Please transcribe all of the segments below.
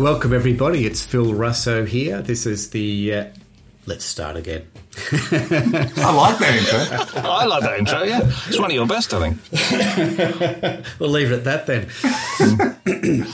Welcome, everybody. It's Phil Russo here. This is the. Uh, let's start again. I like that intro. I like that intro, yeah. It's one of your best, I think. we'll leave it at that then.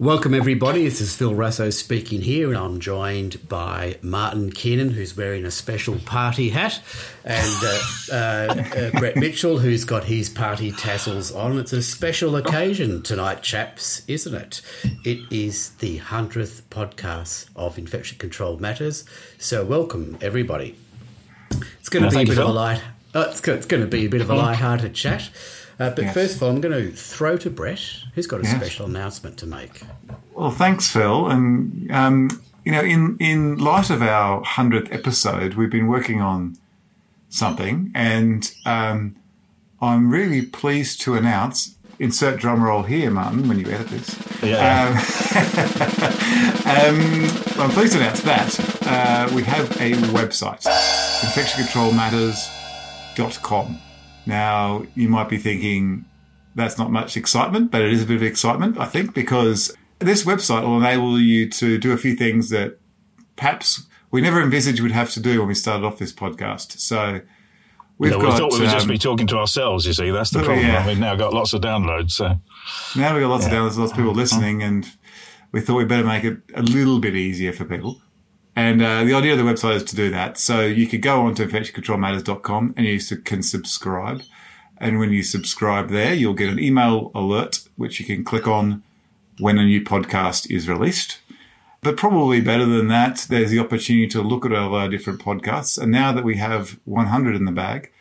Welcome, everybody. This is Phil Russo speaking here, and I'm joined by Martin Kiernan, who's wearing a special party hat, and uh, uh, uh, Brett Mitchell, who's got his party tassels on. It's a special occasion tonight, chaps, isn't it? It is the 100th podcast of Infection Control Matters. So, welcome, everybody. It's going to be a bit of a light. Oh, it's, it's going to be a bit of a light-hearted chat. Uh, but yes. first of all, I'm going to throw to Brett, who's got a yes. special announcement to make. Well, thanks, Phil. And, um, you know, in, in light of our 100th episode, we've been working on something, and um, I'm really pleased to announce. Insert drum roll here, Martin, when you edit this. Yeah. Um, um, I'm pleased to announce that uh, we have a website, infectioncontrolmatters.com. Now, you might be thinking that's not much excitement, but it is a bit of excitement, I think, because this website will enable you to do a few things that perhaps we never envisaged we'd have to do when we started off this podcast. So, We've got, we thought we would um, just be um, talking to ourselves. You see, that's the problem. Yeah. We've now got lots of downloads. So now we've got lots yeah. of downloads, lots of people listening, and we thought we'd better make it a little bit easier for people. And uh, the idea of the website is to do that. So you could go on to infectioncontrolmatters.com and you can subscribe. And when you subscribe there, you'll get an email alert, which you can click on when a new podcast is released. But probably better than that, there's the opportunity to look at all our different podcasts. And now that we have 100 in the bag,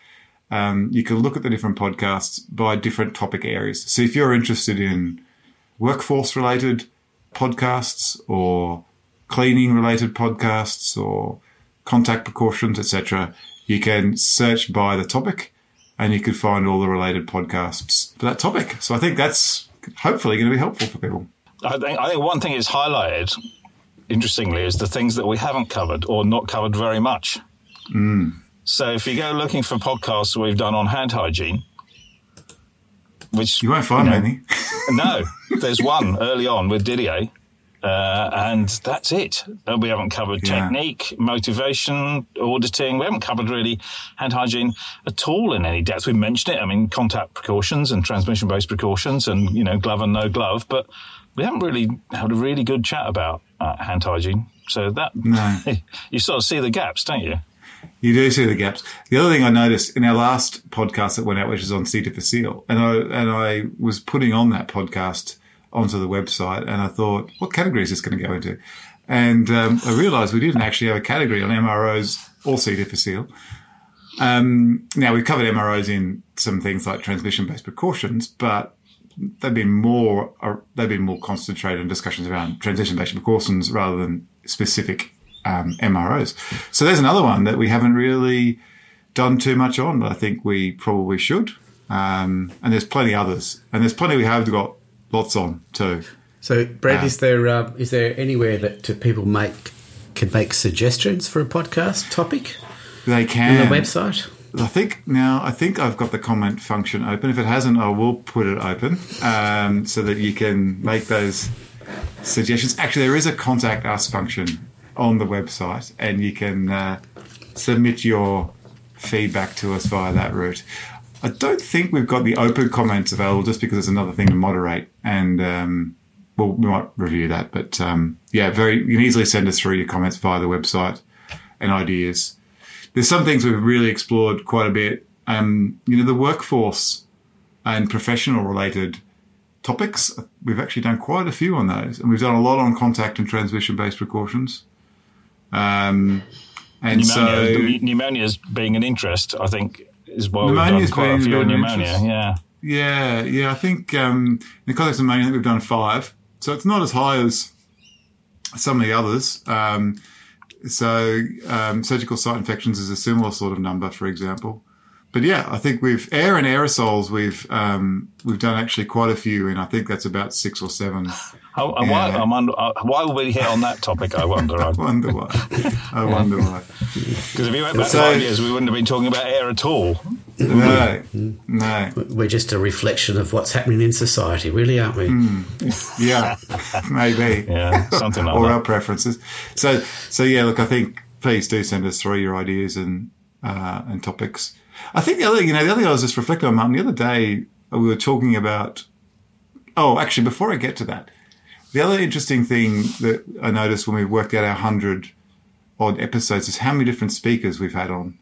um, you can look at the different podcasts by different topic areas. So if you're interested in workforce related podcasts or cleaning related podcasts or contact precautions, etc., you can search by the topic and you could find all the related podcasts for that topic. So I think that's hopefully going to be helpful for people. I think, I think one thing is highlighted, interestingly, is the things that we haven't covered or not covered very much. Mm. So if you go looking for podcasts we've done on hand hygiene, which you won't find you know, many. no, there's one early on with Didier uh, and that's it. Uh, we haven't covered yeah. technique, motivation, auditing. We haven't covered really hand hygiene at all in any depth. We've mentioned it. I mean, contact precautions and transmission based precautions and, you know, glove and no glove, but we haven't really had a really good chat about uh, hand hygiene. So that, no. you sort of see the gaps, don't you? You do see the gaps. The other thing I noticed in our last podcast that went out, which is on C. difficile, and I and I was putting on that podcast onto the website, and I thought, what category is this going to go into? And um, I realised we didn't actually have a category on MROs or C. difficile. Um, now we've covered MROs in some things like transmission-based precautions, but they've been more uh, they've been more concentrated in discussions around transmission-based precautions rather than specific um, MROs. So there's another one that we haven't really done too much on, but I think we probably should. Um, and there's plenty others, and there's plenty we have got lots on too. So, Brad, uh, is there uh, is there anywhere that people make can make suggestions for a podcast topic? They can on the website. I think now I think I've got the comment function open. If it hasn't, I will put it open um, so that you can make those suggestions. Actually, there is a contact us function on the website, and you can uh, submit your feedback to us via that route. I don't think we've got the open comments available just because it's another thing to moderate. And, um, well, we might review that. But, um, yeah, very, you can easily send us through your comments via the website and ideas. There's some things we've really explored quite a bit. Um, you know, the workforce and professional related topics, we've actually done quite a few on those. And we've done a lot on contact and transmission based precautions. Um, and pneumonia, so pneumonia is being an interest, I think is why Pneumonia's we've done quite a few on pneumonia. Yeah. Yeah, yeah. I think um, in the context of pneumonia, we've done five. So it's not as high as some of the others. Um, so um, surgical site infections is a similar sort of number, for example. But yeah, I think we've air and aerosols. We've um, we've done actually quite a few, and I think that's about six or seven. Oh, yeah. why, under, uh, why were we here on that topic? I wonder. I wonder why. I wonder why. Because if you went back so, five years, we wouldn't have been talking about air at all. No, no. We're just a reflection of what's happening in society, really, aren't we? Yeah, maybe. Yeah, something like or that. our preferences. So, so yeah. Look, I think please do send us through your ideas and uh, and topics. I think the other, you know, the other thing I was just reflecting on, Martin, the other day we were talking about. Oh, actually, before I get to that, the other interesting thing that I noticed when we worked out our hundred odd episodes is how many different speakers we've had on,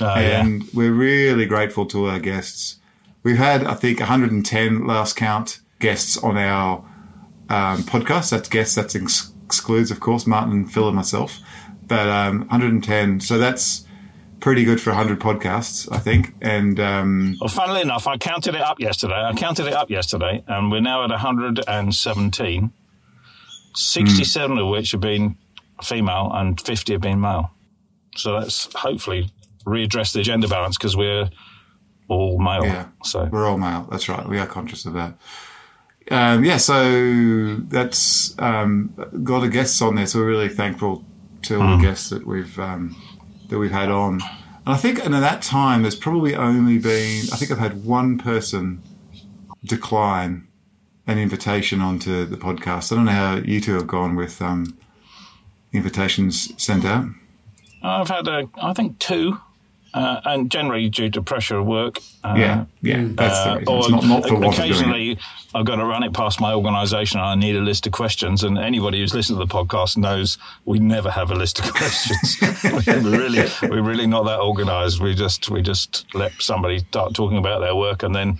Oh, yeah. and we're really grateful to our guests. We've had, I think, 110 last count guests on our um, podcast. That's guests. That ex- excludes, of course, Martin, Phil, and myself. But um, 110. So that's pretty good for 100 podcasts, I think. And um, Well, funnily enough, I counted it up yesterday. I counted it up yesterday, and we're now at 117, 67 of which have been female and 50 have been male. So that's hopefully readdress the gender balance because we're all male. Yeah. So we're all male. That's right. We are conscious of that. Um, yeah, so that's um, got a guests on there. So we're really thankful to all the guests that we've um, that we've had on. And I think, and at that time, there's probably only been. I think I've had one person decline an invitation onto the podcast. I don't know how you two have gone with um, invitations sent out. I've had, a, I think, two, uh, and generally due to pressure of work. Uh, Yeah, yeah, that's the Uh, reason. It's or not, not for want doing occasionally, I've got to run it past my organisation. and I need a list of questions, and anybody who's listened to the podcast knows we never have a list of questions. we're really, we're really not that organised. We just, we just let somebody start talking about their work, and then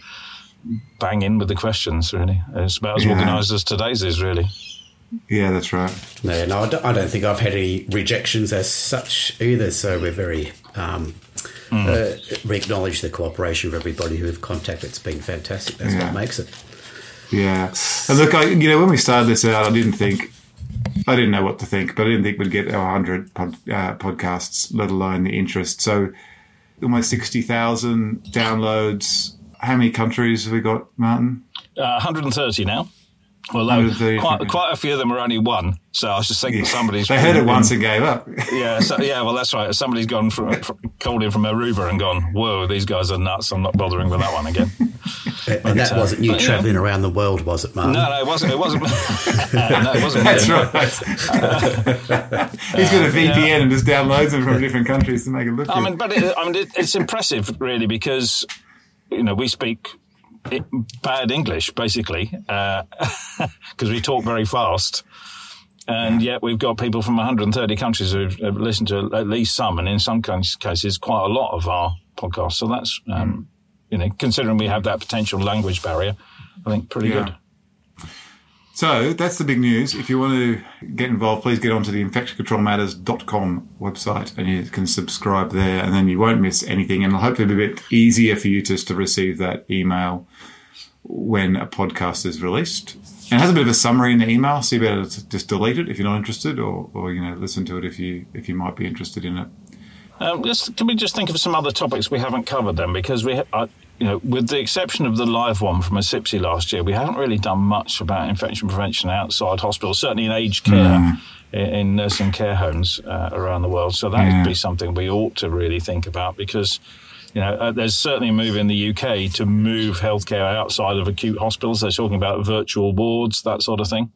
bang in with the questions. Really, it's about as Yeah. organised as today's is. Really, Yeah, that's right. No, no, I don't, I don't think I've had any rejections as such either. So we're very, um, uh, we acknowledge the cooperation of everybody who have contacted. It's been fantastic. That's Yeah. what makes it. Yeah. And look, I, you know, when we started this out, I didn't think, I didn't know what to think, but I didn't think we'd get our 100 pod, uh, podcasts, let alone the interest. So almost 60,000 downloads. How many countries have we got, Martin? uh, 130 now. Although 130, quite, quite a few of them are only one, so I was just thinking somebody's They heard it been- once and gave up. Yeah, so, yeah, well, that's right. Somebody's gone from, from called in from Aruba and gone, "Whoa, these guys are nuts! I'm not bothering with that one again." And that uh, wasn't you but, yeah. travelling around the world, was it, Martin? No, no, it wasn't. It wasn't. no, it wasn't. That's me. right. He's got a VPN and just downloads them from different countries to make it look I good. mean, but it, I mean, it, it's impressive, really, because you know we speak it, bad English basically because we talk very fast. And yet we've got people from 130 countries who've, listened to at least some, and in some cases, quite a lot of our podcasts. So that's, um, you know, considering we have that potential language barrier, I think pretty Yeah. good. So that's the big news. If you want to get involved, please get onto the infectioncontrolmatters.com website and you can subscribe there and then you won't miss anything. And it'll hopefully be a bit easier for you just to receive that email when a podcast is released. And it has a bit of a summary in the email, so you better just delete it if you're not interested or, or you know, listen to it if you if you might be interested in it. Um, just, can we just think of some other topics we haven't covered then? Because we, you know, with the exception of the live one from ACIPC last year, we haven't really done much about infection prevention outside hospitals. Certainly in aged care, in, in nursing care homes uh, around the world. So that would be something we ought to really think about because. You know, uh, there's certainly a move in the UK to move healthcare outside of acute hospitals. They're talking about virtual wards, that sort of thing.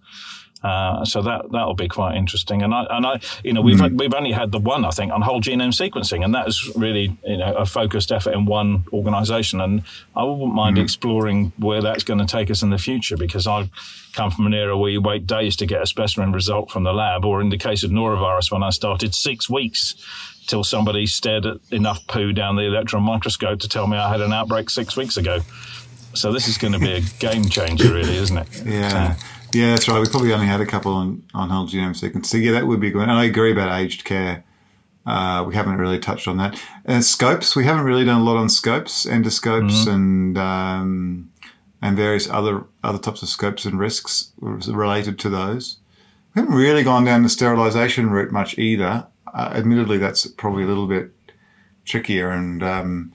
Uh, so that that'll be quite interesting. And I and I, you know, we've we've only had the one I think on whole genome sequencing, and that is really you know a focused effort in one organisation. And I wouldn't mind exploring where that's going to take us in the future because I've come from an era where you wait days to get a specimen result from the lab, or in the case of norovirus, when I started, six weeks till somebody stared at enough poo down the electron microscope to tell me I had an outbreak six weeks ago. So this is going to be a game changer, really, isn't it? Yeah. Yeah, that's right. We probably only had a couple on, on whole genome sequence. So yeah, that would be good. And I agree about aged care. Uh, we haven't really touched on that. Uh, scopes, we haven't really done a lot on scopes, endoscopes, and um, and various other other types of scopes and risks related to those. We haven't really gone down the sterilisation route much either. Uh, admittedly, that's probably a little bit trickier and um,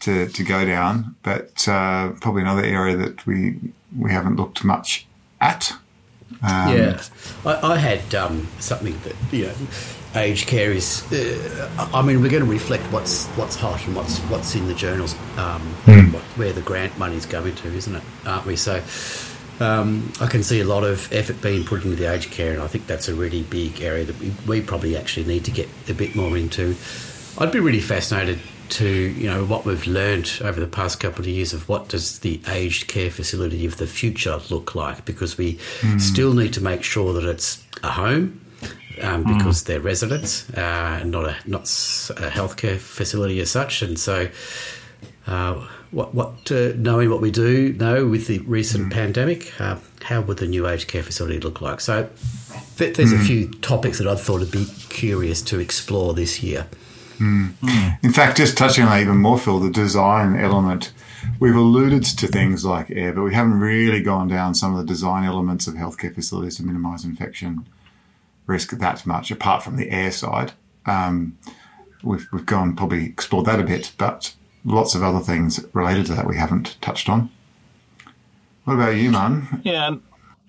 to to go down, but uh, probably another area that we we haven't looked much at. Um, yeah, I, I had um, something that you know aged care is. Uh, I mean, we're going to reflect what's what's hot and what's what's in the journals, um, mm. what, where the grant money's going to, isn't it? Aren't we? So. Um, I can see a lot of effort being put into the aged care, and I think that's a really big area that we, we probably actually need to get a bit more into. I'd be really fascinated to you know what we've learned over the past couple of years of what does the aged care facility of the future look like because we mm. still need to make sure that it's a home um, hmm. because mm. they're residents, uh, not a not a healthcare facility as such. And so, uh, what what uh, knowing what we do know with the recent mm. pandemic, uh, how would the new aged care facility look like? So, there's a hmm. few topics that I thought would be curious to explore this year. Hmm. In fact, just touching on that even more, Phil, the design element. We've alluded to things like air, but we haven't really gone down some of the design elements of healthcare facilities to minimise infection risk that much, apart from the air side. Um, we've, we've gone probably explored that a bit, but lots of other things related to that we haven't touched on. What about you, man? Yeah.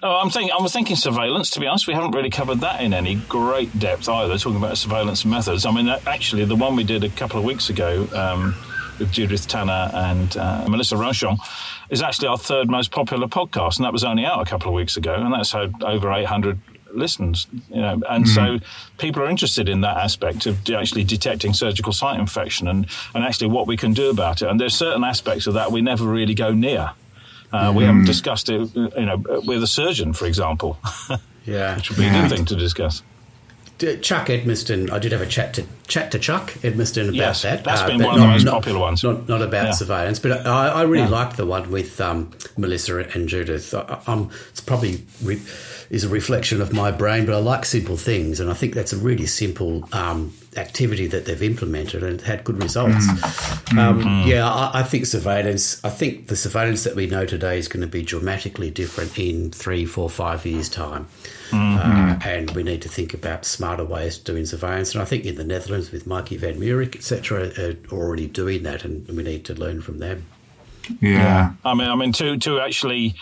Oh, I'm thinking. I was thinking surveillance. To be honest, we haven't really covered that in any great depth either. Talking about surveillance methods. I mean, actually, the one we did a couple of weeks ago um, with Judith Tanner and uh, Melissa Rochon is actually our third most popular podcast, and that was only out a couple of weeks ago, and that's had over 800 listens, you know, and mm-hmm. so people are interested in that aspect of actually detecting surgical site infection and, and actually what we can do about it. And there's certain aspects of that we never really go near. Uh. We haven't mm-hmm. discussed it, you know, with a surgeon, for example. yeah, which would be a good thing to discuss. Chuck Edmiston, I did have a chat to chat to Chuck Edmiston about yes, that. That's uh, been one of the most not, popular ones. Not, not about yeah. surveillance, but I, I really yeah. liked the one with um, Melissa and Judith. I, it's probably re- is a reflection of my brain, but I like simple things, and I think that's a really simple um, activity that they've implemented and had good results. Mm. Um, mm-hmm. Yeah, I, I, think surveillance. I think the surveillance that we know today is going to be dramatically different in three, four, five years' time, mm-hmm. uh, and we need to think about smarter ways of doing surveillance. And I think in the Netherlands with Maaike van Mourik, etc., are already doing that, and we need to learn from them. Yeah. yeah. I mean, I mean, to to actually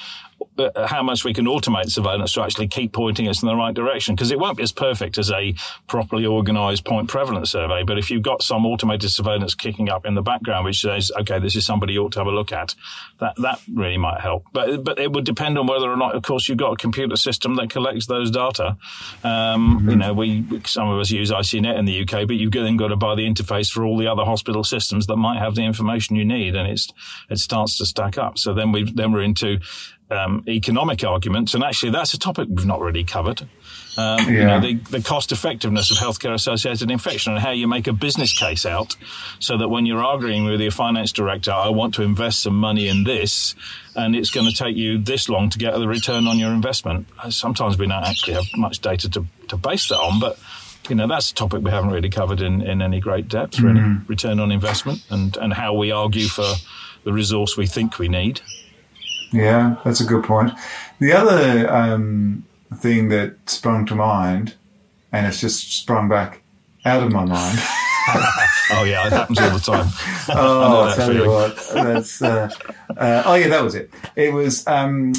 how much we can automate surveillance to actually keep pointing us in the right direction. Because it won't be as perfect as a properly organized point prevalence survey. But if you've got some automated surveillance kicking up in the background, which says, okay, this is somebody you ought to have a look at, that, that really might help. But, but it would depend on whether or not, of course, you've got a computer system that collects those data. Um, mm-hmm. You know, we, some of us use ICNet in the UK, but you've then got to buy the interface for all the other hospital systems that might have the information you need. And it's, it starts to stack up. So then we then we're into um, economic arguments, and actually that's a topic we've not really covered. Um, yeah. you know, the, the, cost effectiveness of healthcare associated infection and how you make a business case out so that when you're arguing with your finance director, I want to invest some money in this and it's going to take you this long to get the return on your investment. Uh, sometimes we don't actually have much data to, to base that on, but you know, that's a topic we haven't really covered in, in any great depth, really. Mm-hmm. Return on investment and, and how we argue for the resource we think we need. Yeah, that's a good point. The other um, thing that sprung to mind, and it's just sprung back out of my mind. oh yeah, it happens all the time. oh, I'll tell you what. That's uh, uh, oh yeah, that was it. It was. Um,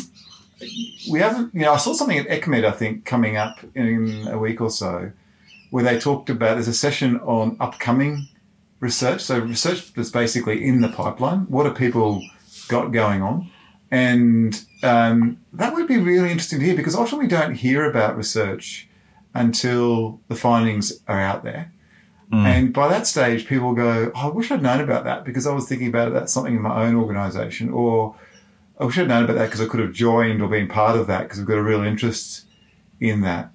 we haven't. You know, I saw something at ECCMID, I think, coming up in a week or so, where they talked about. There's a session on upcoming research. So research that's basically in the pipeline. What are people got going on? And um, that would be really interesting to hear because often we don't hear about research until the findings are out there. Mm. And by that stage, people go, oh, I wish I'd known about that because I was thinking about that something in my own organization, or I wish I'd known about that because I could have joined or been part of that because I've got a real interest in that.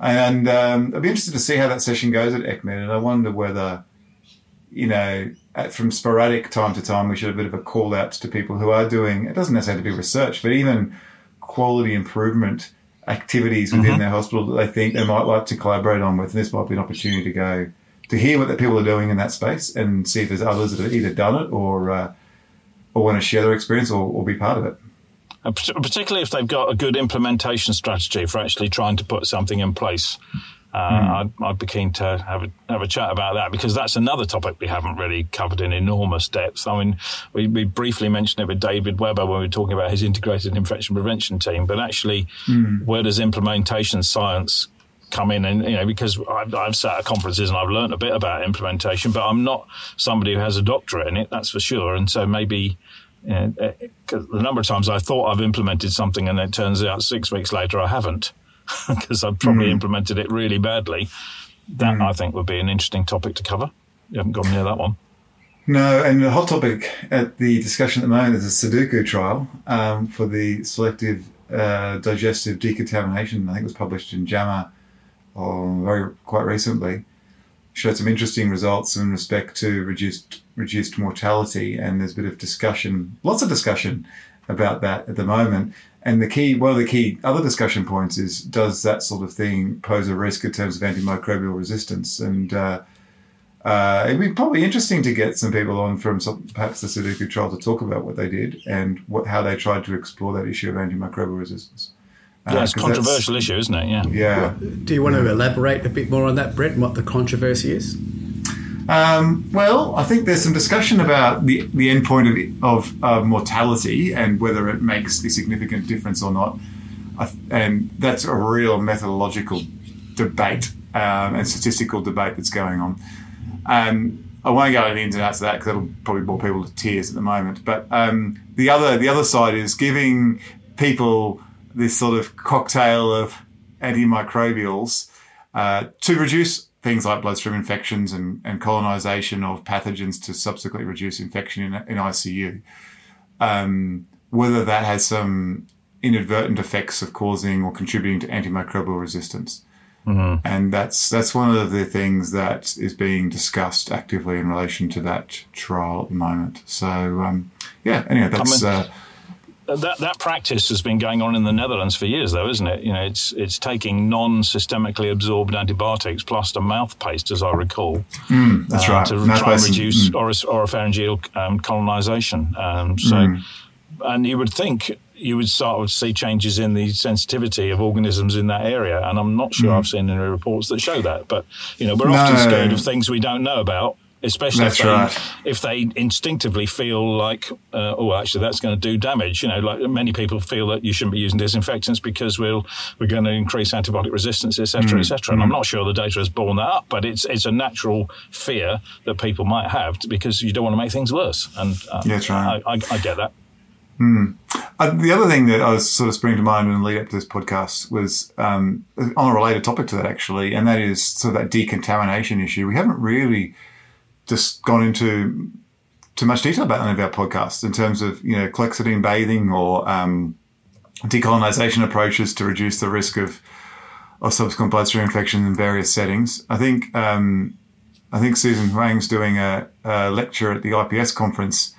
And um, I'd be interested to see how that session goes at ECCMID. And I wonder whether, you know, at, from sporadic time to time, we should have a bit of a call out to people who are doing, it doesn't necessarily have to be research, but even quality improvement activities within mm-hmm. their hospital that they think they might like to collaborate on with. And this might be an opportunity to go to hear what the people are doing in that space and see if there's others that have either done it or uh, or want to share their experience or, or be part of it. particularly if they've got a good implementation strategy for actually trying to put something in place. Uh, mm. I'd, I'd, be keen to have a, have a chat about that because that's another topic we haven't really covered in enormous depth. I mean, we, we briefly mentioned it with David Weber when we were talking about his integrated infection prevention team, but actually, mm. where does implementation science come in and you know because I've, I've sat at conferences and I've learned a bit about implementation, but I'm not somebody who has a doctorate in it. That's for sure. And so maybe you know, uh, the number of times I thought I've implemented something and it turns out six weeks later I haven't because I've probably mm. implemented it really badly. That mm. I think would be an interesting topic to cover. You haven't gone near that one. No, and the hot topic at the discussion at the moment is a SuDDICU trial um, for the selective uh, digestive decontamination. I think it was published in JAMA oh, very quite recently. Showed some interesting results in respect to reduced reduced mortality, and there's a bit of discussion, lots of discussion about that at the moment. And the key, one of the key other discussion points is, does that sort of thing pose a risk in terms of antimicrobial resistance? And uh, uh, it'd be probably interesting to get some people on from some, perhaps the SuDDICU trial to talk about what they did and what, how they tried to explore that issue of antimicrobial resistance. Uh, yeah, it's a controversial issue, isn't it? Yeah. Yeah. Do you want to elaborate a bit more on that, Brett, and what the controversy is? Um, well, I think there's some discussion about the, the endpoint of, of mortality and whether it makes a significant difference or not. And that's a real methodological debate um, and statistical debate that's going on. Um, I won't go into the ins and outs of that because that'll probably bore people to tears at the moment. But um, the other the other side is giving people this sort of cocktail of antimicrobials uh, to reduce things like bloodstream infections and, and colonization of pathogens to subsequently reduce infection in, in ICU. Um, whether that has some inadvertent effects of causing or contributing to antimicrobial resistance. Mm-hmm. And that's that's one of the things that is being discussed actively in relation to that trial at the moment. So um, yeah, anyway, that's. I mean, uh, that that practice has been going on in the Netherlands for years, though, isn't it? You know, it's it's taking non-systemically absorbed antibiotics plus a mouth paste, as I recall. Mm, that's uh, right. To try and reduce mm. oropharyngeal um, colonization. Um, so, mm. and you would think you would start to see changes in the sensitivity of organisms in that area. And I'm not sure mm. I've seen any reports that show that. But, you know, we're no. often scared of things we don't know about, especially if they, right. if they, instinctively feel like, uh, oh, actually, that's going to do damage. You know, like many people feel that you shouldn't be using disinfectants because we'll, we're going to increase antibiotic resistance, etc., mm. etc. And mm. I'm not sure the data has borne that up, but it's, it's a natural fear that people might have because you don't want to make things worse. And uh, yeah, right. I, I, I get that. Hmm. Uh, the other thing that I was sort of springing to mind in the lead up to this podcast was um, on a related topic to that, actually, and that is sort of that decontamination issue. We haven't really just gone into too much detail about any of our podcasts in terms of, you know, chlorhexidine bathing or um, decolonization approaches to reduce the risk of, of subsequent bloodstream infections in various settings. I think um, I think Susan Huang's doing a, a lecture at the IPS conference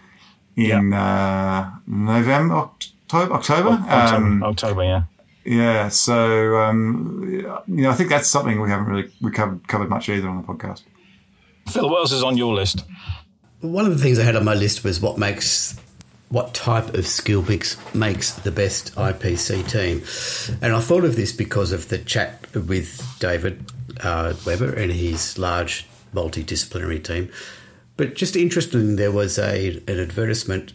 in uh, November, October, October, October, um, October, yeah. Yeah, so um, you know, I think that's something we haven't really we covered, covered much either on the podcast. Phil, what else is on your list? One of the things I had on my list was what makes what type of skill mix makes the best IPC team, and I thought of this because of the chat with David uh, Weber and his large multidisciplinary team. But just interesting, there was a an advertisement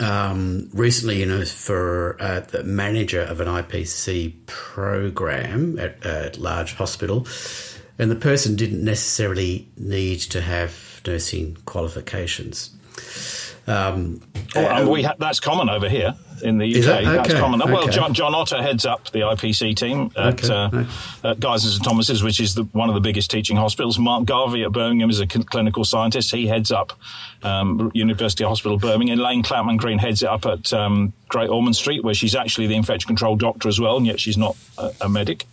um, recently, you know, for uh, the manager of an IPC program at a large hospital, and the person didn't necessarily need to have nursing qualifications. Um, oh, uh, we ha- that's common over here in the UK. That? That's common. Okay. Well, John, John, Otter heads up the IPC team at, okay. uh, at Guy's and Thomas's, which is the, one of the biggest teaching hospitals. Mark Garvey at Birmingham is a cl- clinical scientist. He heads up um, University Hospital Birmingham. Elaine Cloutman-Green heads it up at um, Great Ormond Street, where she's actually the infection control doctor as well, and yet she's not a, a medic.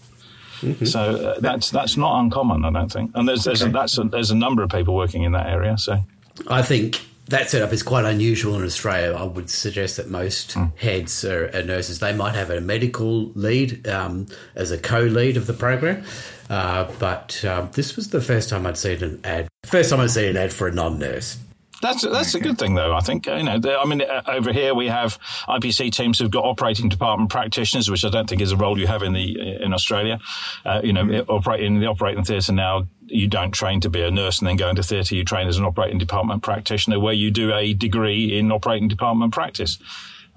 Mm-hmm. So uh, that's that's not uncommon, I don't think. And there's there's okay. a, that's a, there's a number of people working in that area. So I think that setup is quite unusual in Australia. I would suggest that most mm. heads are, are, nurses. They might have a medical lead um, as a co-lead of the program, uh, but um, this was the first time I'd seen an ad. First time I'd seen an ad for a non-nurse. That's that's a good thing, though. I think you know. I mean, uh, over here we have IPC teams who've got operating department practitioners, which I don't think is a role you have in the in Australia. Uh, you know, operating in the operating theatre now you don't train to be a nurse and then go into theatre. You train as an operating department practitioner, where you do a degree in operating department practice.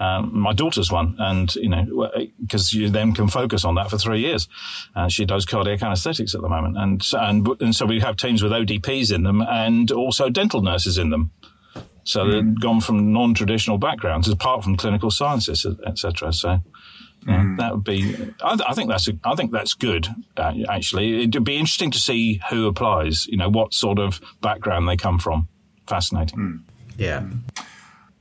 Um, my daughter's one, and you know, because you then can focus on that for three years. And she does cardiac anaesthetics at the moment, and and and so we have teams with ODPs in them, and also dental nurses in them. So they've mm. gone from non-traditional backgrounds, apart from clinical sciences, etc. So. Yeah, mm. that would be. I, I, think that's. A, I think that's good. Uh, actually, it'd be interesting to see who applies. You know, what sort of background they come from. Fascinating. Mm. Yeah.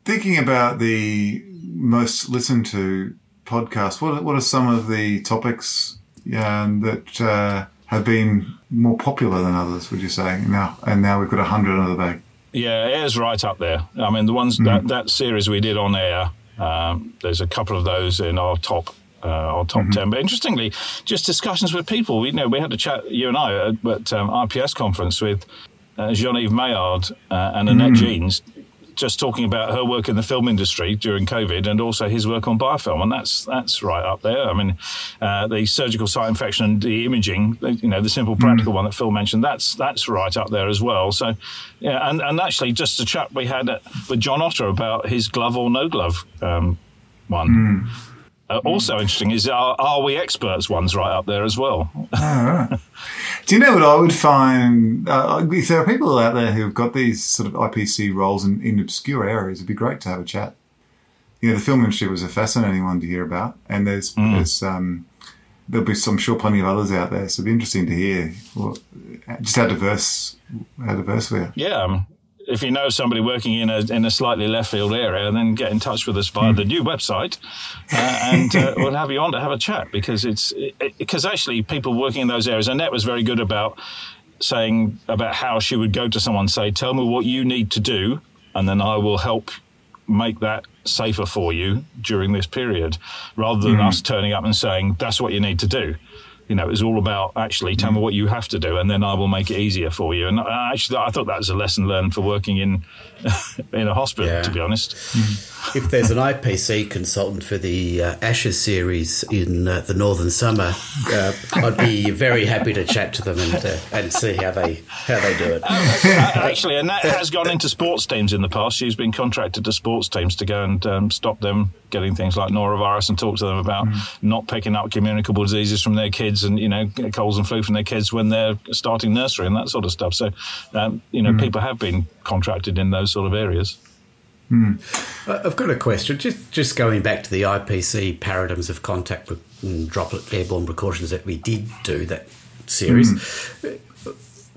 Thinking about the most listened to podcasts, what what are some of the topics um, that uh, have been more popular than others? Would you say now? And now we've got a hundred under the bag. Yeah, air's right up there. I mean, the ones mm. that that series we did on air. Um, there's a couple of those in our top uh, our top mm-hmm. 10. But interestingly, just discussions with people. You know, we had a chat, you and I, at um, IPS conference with uh, Jean-Yves Maillard uh, and Annette mm. Jeanes, just talking about her work in the film industry during COVID and also his work on biofilm, and that's that's right up there. I mean, uh, the surgical site infection and the imaging, you know, the simple practical mm. one that Phil mentioned, that's that's right up there as well. So, yeah, and, and actually, just a chat we had with John Otter about his glove or no glove um, one. Mm. Uh, also interesting is are, are, we experts ones right up there as well. oh, right. Do you know what I would find? Uh, if there are people out there who've got these sort of IPC roles in, in obscure areas, it'd be great to have a chat. You know, the film industry was a fascinating one to hear about, and there's mm. there's um, there'll be, I'm sure, plenty of others out there. So it'd be interesting to hear what, just how diverse how diverse we are. Yeah, if you know somebody working in a in a slightly left field area, then get in touch with us via the new website, uh, and uh, we'll have you on to have a chat because it's because it, actually people working in those areas. Annette was very good about saying about how she would go to someone say, "Tell me what you need to do, and then I will help make that safer for you during this period," rather than mm. us turning up and saying, "That's what you need to do." You know, it was all about actually tell me what you have to do, and then I will make it easier for you. And actually, I thought that was a lesson learned for working in in a hospital. Yeah. To be honest, if there's an IPC consultant for the uh, Ashes series in uh, the Northern Summer, uh, I'd be very happy to chat to them and uh, and see how they how they do it. Uh, actually, and that has gone into sports teams in the past. She's been contracted to sports teams to go and um, stop them getting things like norovirus and talk to them about mm. not picking up communicable diseases from their kids and you know colds and flu from their kids when they're starting nursery and that sort of stuff. So um, you know mm. people have been contracted in those sort of areas. Mm. I've got a question. Just just going back to the IPC paradigms of contact and droplet airborne precautions that we did do that series. Mm.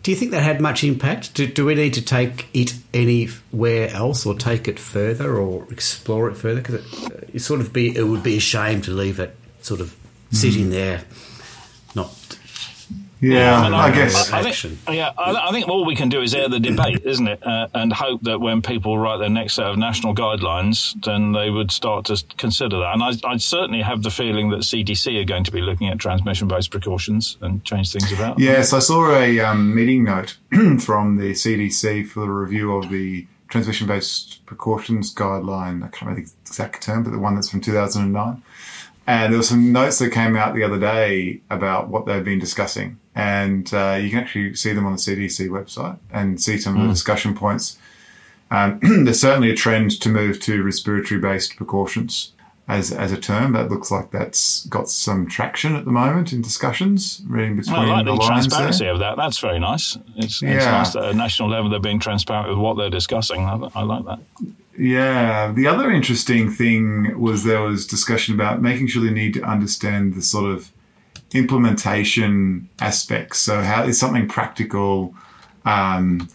Do you think that had much impact? Do, do we need to take it anywhere else, or take it further, or explore it further? Because it, it, sort of be it would be a shame to leave it sort of sitting mm. there, not yeah, I, I, guess. I, I think, yeah, I, think all we can do is air the debate, isn't it? Uh, and hope that when people write their next set of national guidelines, then they would start to consider that. And I, I certainly have the feeling that CDC are going to be looking at transmission-based precautions and change things about. Yes, I saw a um, meeting note from the CDC for the review of the transmission-based precautions guideline. I can't remember the exact term, but the one that's from 2009. And there were some notes that came out the other day about what they've been discussing. And uh, you can actually see them on the CDC website and see some mm. of the hmm. discussion points. Um, there's certainly a trend to move to respiratory based precautions as, as a term. That looks like that's got some traction at the moment in discussions, reading between I like the, the transparency there. of that. That's very nice. It's, yeah. it's nice that at a national level they're being transparent with what they're discussing. I, I like that. Yeah. The other interesting thing was there was discussion about making sure they need to understand the sort of implementation aspects. So, how is something practical um,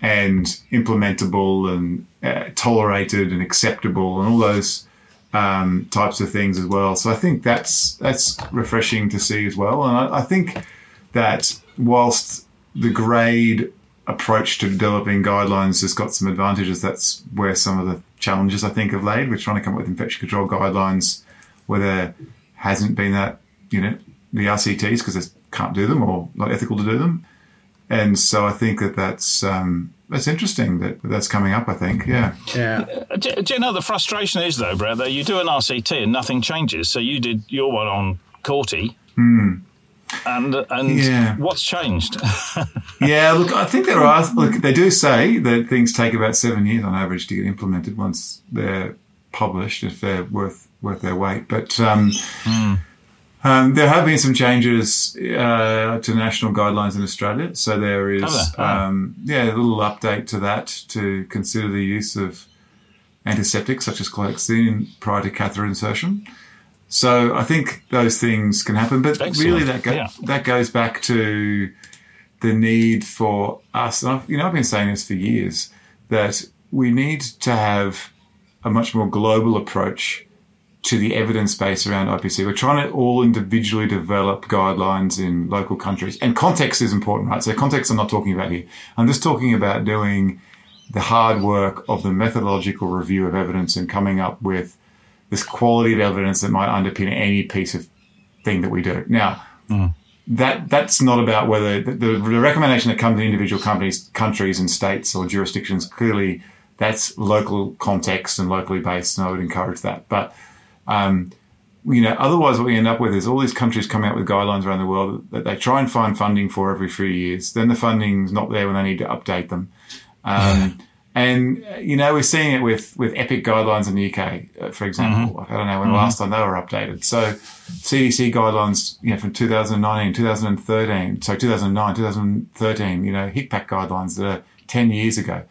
and implementable and uh, tolerated and acceptable and all those um, types of things as well. So, I think that's that's refreshing to see as well. And I, I think that whilst the grade approach to developing guidelines has got some advantages. That's where some of the challenges I think have laid. We're trying to come up with infection control guidelines where there hasn't been that, you know, the RCTs because they can't do them or not ethical to do them. And so I think that that's um, that's interesting that that's coming up. I think, yeah, yeah. Do, do you know the frustration is though, Brad? That you do an RCT and nothing changes. So you did your one on Corti, mm. And and yeah. what's changed? yeah, look, I think there are. Look, they do say that things take about seven years on average to get implemented once they're published if they're worth worth their weight. But um, mm. Um, there have been some changes uh, to national guidelines in Australia. So there is, oh, um, yeah, a little update to that to consider the use of antiseptics such as chlorhexidine prior to catheter insertion. So I think those things can happen, but Excellent. really that go- yeah. that goes back to the need for us. you know, I've been saying this for years that we need to have a much more global approach to the evidence base around IPC. We're trying to all individually develop guidelines in local countries, and context is important, right? So context I'm not talking about here. I'm just talking about doing the hard work of the methodological review of evidence and coming up with this quality of evidence that might underpin any piece of thing that we do. Now, mm. that that's not about whether the, the, the, recommendation that comes in individual companies, countries, and states or jurisdictions. Clearly, that's local context and locally based, and I would encourage that. But um, you know, otherwise, what we end up with is all these countries coming out with guidelines around the world that they try and find funding for every few years. Then the funding's not there when they need to update them. Um, and you know, we're seeing it with with EPIC guidelines in the UK, uh, for example. Mm-hmm. I don't know when mm-hmm. the last time they were updated. So CDC guidelines, you know, from 2019, 2013, so 2009, 2013, you know, HICPAC guidelines that are 10 years ago.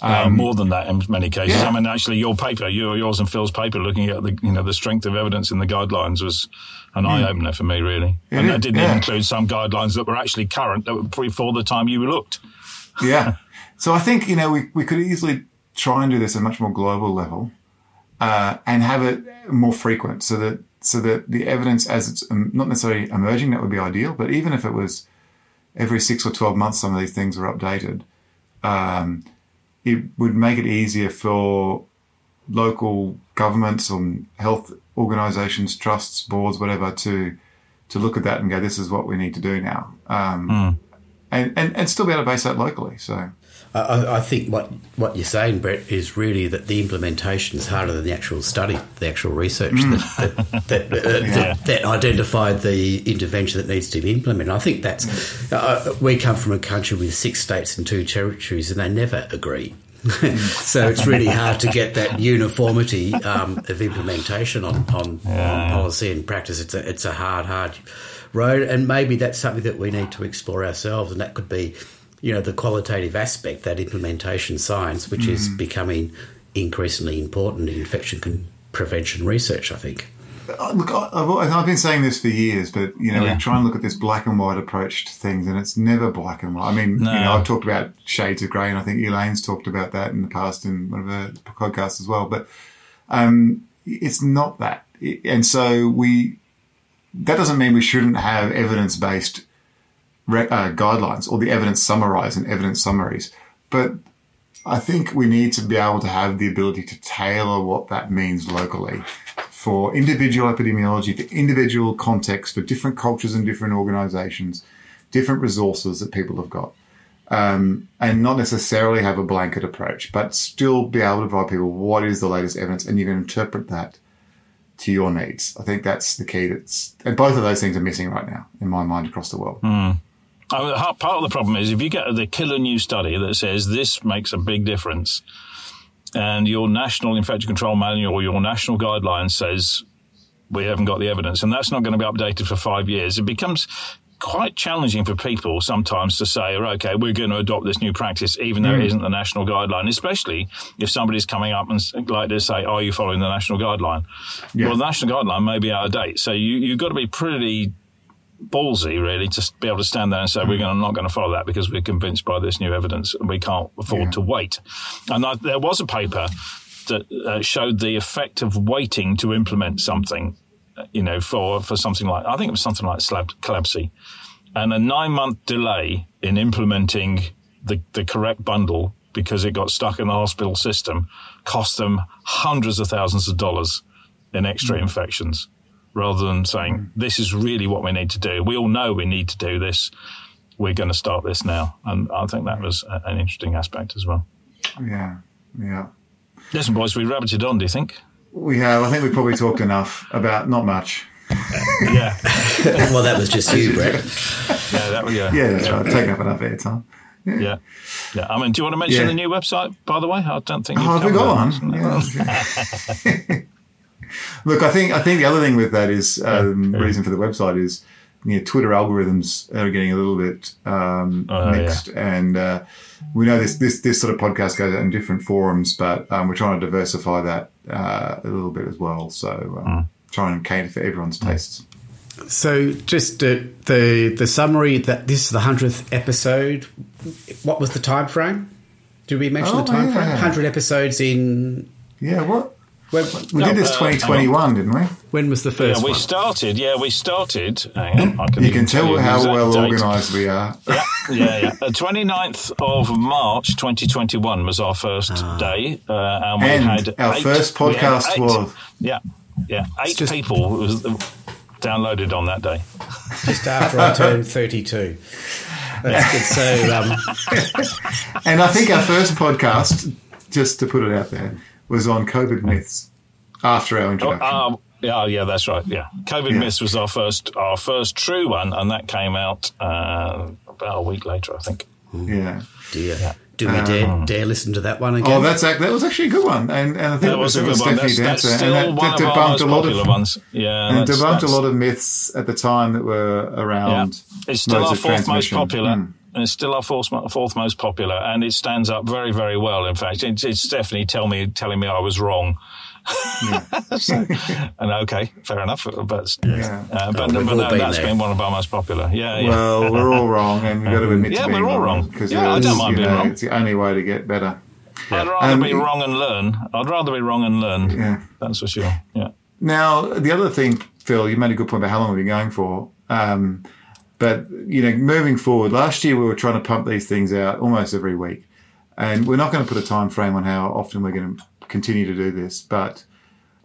Uh, um, uh, more than that in many cases. Yeah. I mean, actually, your paper, your, yours and Phil's paper, looking at the you know the strength of evidence in the guidelines was an mm. eye opener for me, really. It and that didn't yeah. include some guidelines that were actually current that were before the time you looked. Yeah. So I think, you know, we, we could easily try and do this at a much more global level uh, and have it more frequent so that so that the evidence as it's um, not necessarily emerging, that would be ideal, but even if it was every six or 12 months, some of these things were updated, um, it would make it easier for local governments and health organizations, trusts, boards, whatever, to to look at that and go, this is what we need to do now. Um, mm. And, and, and still be able to base that locally. So I, I, think what, what you're saying, Brett, is really that the implementation is harder than the actual study, the actual research mm. that, that, that, uh, yeah. that, that, identified the intervention that needs to be implemented. I think that's. Mm. Uh, we come from a country with six states and two territories, and they never agree. so it's really hard to get that uniformity um, of implementation on, on, yeah. on, policy and practice. It's a, it's a hard, hard road, and maybe that's something that we need to explore ourselves, and that could be you know the qualitative aspect, that implementation science, which mm. is becoming increasingly important in infection con- prevention research. I think. Uh, look, I've, I've, been saying this for years, but you know, yeah. we try and look at this black and white approach to things, and it's never black and white. I mean, no. you know, I've talked about shades of grey, and I think Elaine's talked about that in the past in one of her podcasts as well. But um, it's not that, and so we. That doesn't mean we shouldn't have evidence based uh, guidelines or the evidence summarized and evidence summaries. But I think we need to be able to have the ability to tailor what that means locally for individual epidemiology, for individual context, for different cultures and different organizations, different resources that people have got. Um, and not necessarily have a blanket approach, but still be able to provide people what is the latest evidence and you can interpret that to your needs. I think that's the key. That's and both of those things are missing right now in my mind across the world. Mm. Part of the problem is if you get the killer new study that says this makes a big difference, and your national infection control manual or your national guidelines says we haven't got the evidence, and that's not going to be updated for five years, it becomes quite challenging for people sometimes to say, okay, we're going to adopt this new practice, even though mm. it isn't the national guideline, especially if somebody's coming up and like to say, are you following the national guideline? Yeah. Well, the national guideline may be out of date. So you, you've got to be pretty ballsy, really, to be able to stand there and say, mm. we're not going to follow that because we're convinced by this new evidence and we can't afford yeah. to wait. And I, there was a paper that uh, showed the effect of waiting to implement something, you know, for, for something like, I think it was something like CLABSI. And a nine month delay in implementing the, the correct bundle because it got stuck in the hospital system cost them hundreds of thousands of dollars in extra mm. infections rather than saying, mm. this is really what we need to do. We all know we need to do this. We're going to start this now. And I think that was an interesting aspect as well. Yeah, yeah. Listen, boys, we rabbited on, do you think? We have. I think we probably talked enough about not much. yeah. well, that was just you, Brett. yeah, that was, yeah. Yeah, that's right. Taking up enough airtime. Yeah, yeah. I mean, do you want to mention Yeah. the new website? By the way, I don't think. you've Oh, have we got that. one? Yeah. Look, I think I think the other thing with that is um, Yeah. reason for the website is you know, Twitter algorithms are getting a little bit um, Oh, yeah. mixed, and uh, we know this this this sort of podcast goes out in different forums, but um, we're trying to diversify that uh, a little bit as well. So um, trying and cater for everyone's tastes. So, just uh, the the summary that this is the hundredth episode. What was the time frame? Did we mention Oh, the time frame? Hundred episodes in. Yeah, what When, we did this uh, 2021, didn't we? when was the Yeah, first we one? started. Yeah, we started. Hang on, I can You can tell you how well date. organised we are. Yeah, yeah, yeah. The 29th of March 2021 was our first day. Uh, and we And had our eight- first podcast eight- was- Yeah, yeah. Eight just- people was downloaded on that day. Just after I turned thirty-two. That's good. So, um, And I think our first podcast, just to put it out there, was on COVID myths after our Oh, introduction. uh, yeah, yeah, that's right. Yeah, COVID Yeah. Myths was our first, our first true one, and that came out uh, about a week later, I think. yeah. dear, do we dare, dare listen to that one again? Oh, that's ac- that was actually a good one, and, and I think That it was a good one. Stephanie That's, that's Dancer, still and one that, of our debunked most a lot popular of ones. Yeah, and that's- debunked a lot of myths at the time that were Yeah, around. it's still modes our of fourth most transmission. popular. Mm. And It's still our fourth, fourth most popular, and it stands up very, very well. In fact, it's, it's Stephanie tell me, telling me I was wrong. so, and okay, fair enough. But Yeah. uh, but, Oh, but no, been that's there. been one of our most popular. Yeah, yeah. Well, we're all wrong, and we've got to admit Yeah, to we're all wrong. because Yeah, I don't mind being know, wrong. It's the only way to get better. I'd rather Um, be wrong and learn. I'd rather be wrong and learn. Yeah. That's for sure. Yeah. Now, the other thing, Phil, you made a good point about how long we've been going for. Um, but, you know, moving forward, last year we were trying to pump these things out almost every week. And we're not going to put a time frame on how often we're going to continue to do this, but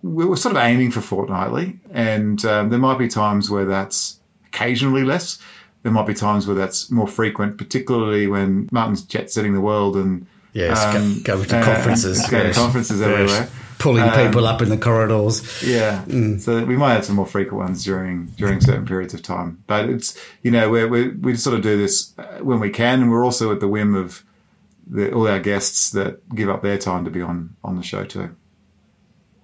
we were sort of aiming for fortnightly. And um, there might be times where that's occasionally less. There might be times where that's more frequent, particularly when Martin's jet setting the world and yes, go- um, going to uh, conferences, going yes. to conferences everywhere. Pulling Um, people up in the corridors. Yeah, so we might have some more frequent ones during during certain periods of time. But it's you know we we we sort of do this uh, when we can, and we're also at the whim of the, all our guests that give up their time to be on on the show too.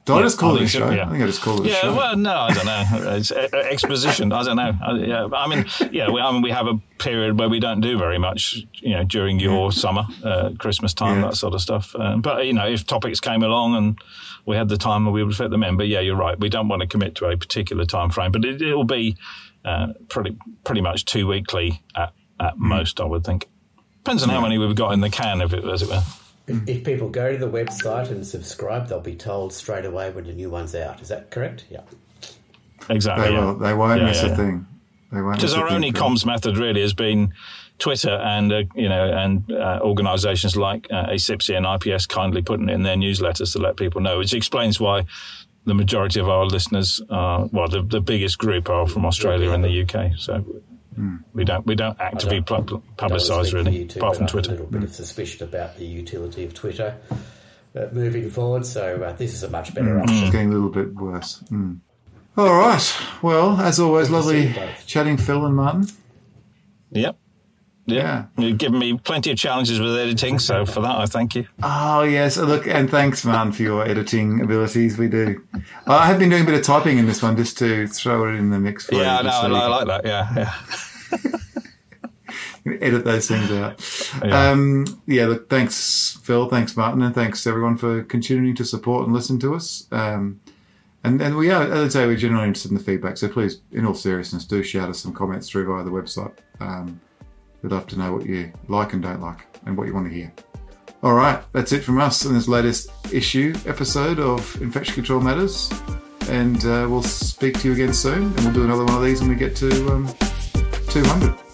Did I Yeah, just call it a think show? yeah. I think I just called it a Yeah, show. well, no, I don't know. It's uh, exposition. I don't know. I, yeah, I mean, yeah, we, I mean, we have a period where we don't do very much, you know, during your summer, uh, Christmas time, Yeah. that sort of stuff. Um, but you know, if topics came along and we had the time, we would fit them in. But yeah, you're right. We don't want to commit to a particular time frame, but it, it'll be uh, pretty pretty much two weekly at, at Hmm. most, I would think. Depends on how many we've got in the can, if it, as it were. If, if people go to the website and subscribe, they'll be told straight away when the new one's out. Is that correct? Yeah. Exactly. they yeah. will. They won't Yeah, miss yeah. a thing. They won't. because our thing, only Phil. comms method really has been Twitter and uh, you know and uh, organisations like uh, ACIPC and IPS kindly putting it in their newsletters to let people know, which explains why the majority of our listeners, are, well, the, the biggest group are from Australia and the UK. So we don't we don't actively pub- Don't publicise wanna speak for really, you two, apart from I have Twitter. A little bit of suspicion about the utility of Twitter uh, moving forward. So uh, this is a much better It's option. getting a little bit worse. Mm. All right. Well, as always, Good lovely chatting, Phil and Martin. Yep. Yeah. You've given me plenty of challenges with editing, so for that I thank you. Oh yes, look, and thanks, man, for your editing abilities. We do. I have been doing a bit of typing in this one just to throw it in the mix for Yeah, you. know, just I, so I like that. Yeah, yeah. edit those things out. Yeah. Um, yeah, look, thanks, Phil. Thanks, Martin, and thanks everyone for continuing to support and listen to us. Um, and and we are, as I say, we're generally interested in the feedback. So please, in all seriousness, do shout us some comments through via the website. Um, we'd love to know what you like and don't like, and what you want to hear. All right, that's it from us in this latest issue episode of Infection Control Matters. And uh, we'll speak to you again soon, and we'll do another one of these when we get to um, 200.